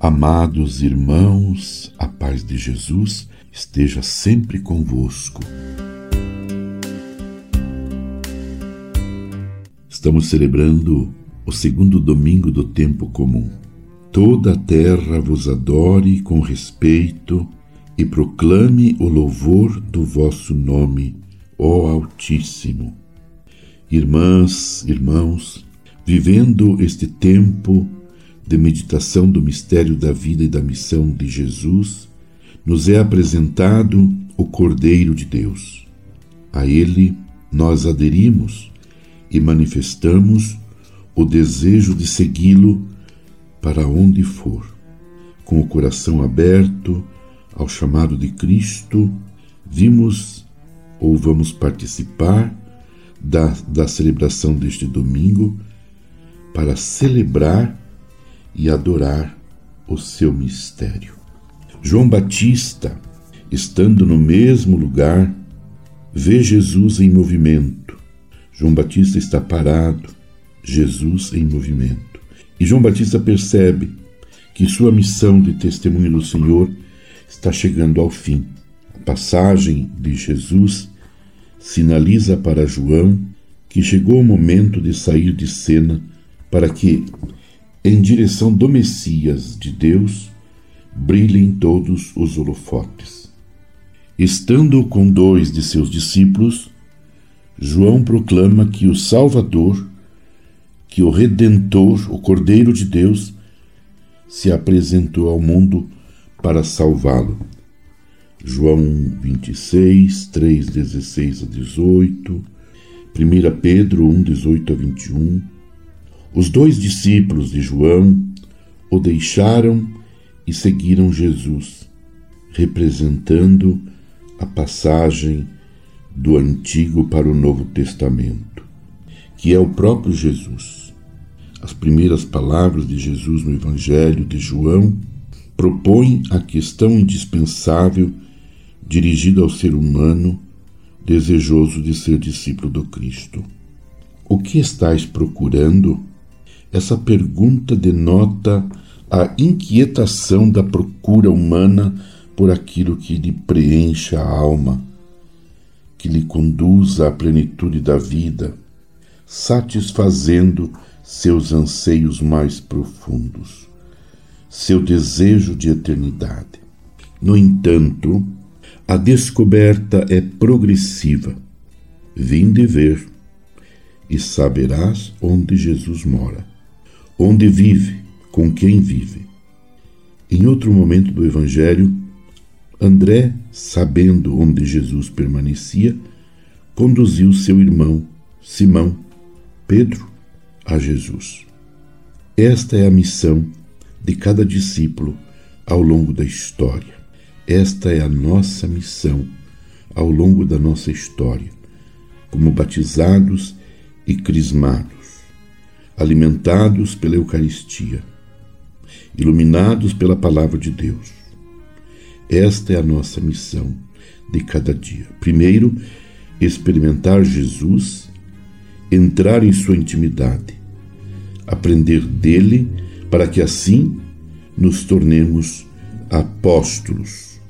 Amados irmãos, a paz de Jesus esteja sempre convosco. Estamos celebrando o segundo domingo do tempo comum. Toda a terra vos adore com respeito e proclame o louvor do vosso nome, ó Altíssimo. Irmãs, irmãos, vivendo este tempo de meditação do mistério da vida e da missão de Jesus, nos é apresentado o Cordeiro de Deus. A ele nós aderimos e manifestamos o desejo de segui-lo para onde for, com o coração aberto ao chamado de Cristo, vimos ou vamos participar da, da celebração deste domingo para celebrar e adorar o seu mistério. João Batista, estando no mesmo lugar, vê Jesus em movimento. João Batista está parado, Jesus em movimento. E João Batista percebe que sua missão de testemunho do Senhor está chegando ao fim. A passagem de Jesus sinaliza para João que chegou o momento de sair de cena para que em direção do Messias de Deus, brilhem todos os holofotes. Estando com dois de seus discípulos, João proclama que o Salvador, que o Redentor, o Cordeiro de Deus, se apresentou ao mundo para salvá-lo. João 26, 3, 16 a 18, 1 Pedro 1, 18 a 21, os dois discípulos de João o deixaram e seguiram Jesus, representando a passagem do Antigo para o Novo Testamento, que é o próprio Jesus. As primeiras palavras de Jesus no Evangelho de João propõem a questão indispensável dirigida ao ser humano desejoso de ser discípulo do Cristo. O que estás procurando? Essa pergunta denota a inquietação da procura humana por aquilo que lhe preenche a alma, que lhe conduza à plenitude da vida, satisfazendo seus anseios mais profundos, seu desejo de eternidade. No entanto, a descoberta é progressiva. Vinde ver, e saberás onde Jesus mora onde vive, com quem vive. Em outro momento do Evangelho, André, sabendo onde Jesus permanecia, conduziu seu irmão, Simão, Pedro, a Jesus. Esta é a missão de cada discípulo ao longo da história. Esta é a nossa missão ao longo da nossa história, como batizados e crismados alimentados pela Eucaristia, iluminados pela Palavra de Deus. Esta é a nossa missão de cada dia. Primeiro, experimentar Jesus, entrar em sua intimidade, aprender dele, para que assim nos tornemos apóstolos,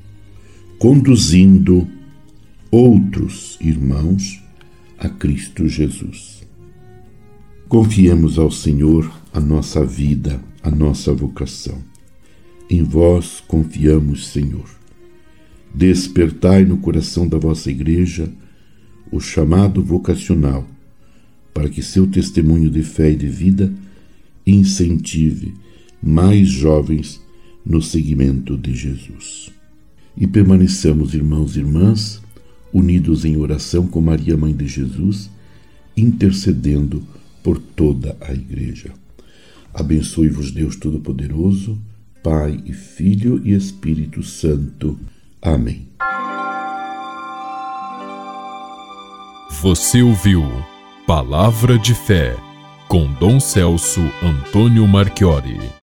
conduzindo outros irmãos a Cristo Jesus. Confiemos ao Senhor a nossa vida, a nossa vocação. Em vós confiamos, Senhor. Despertai no coração da vossa Igreja o chamado vocacional, para que seu testemunho de fé e de vida incentive mais jovens no seguimento de Jesus. E permaneçamos, irmãos e irmãs, unidos em oração com Maria, Mãe de Jesus, intercedendo por toda a Igreja. Abençoe-vos Deus Todo-Poderoso, Pai e Filho e Espírito Santo. Amém. Você ouviu Palavra de Fé com Dom Celso Antônio Marchiori.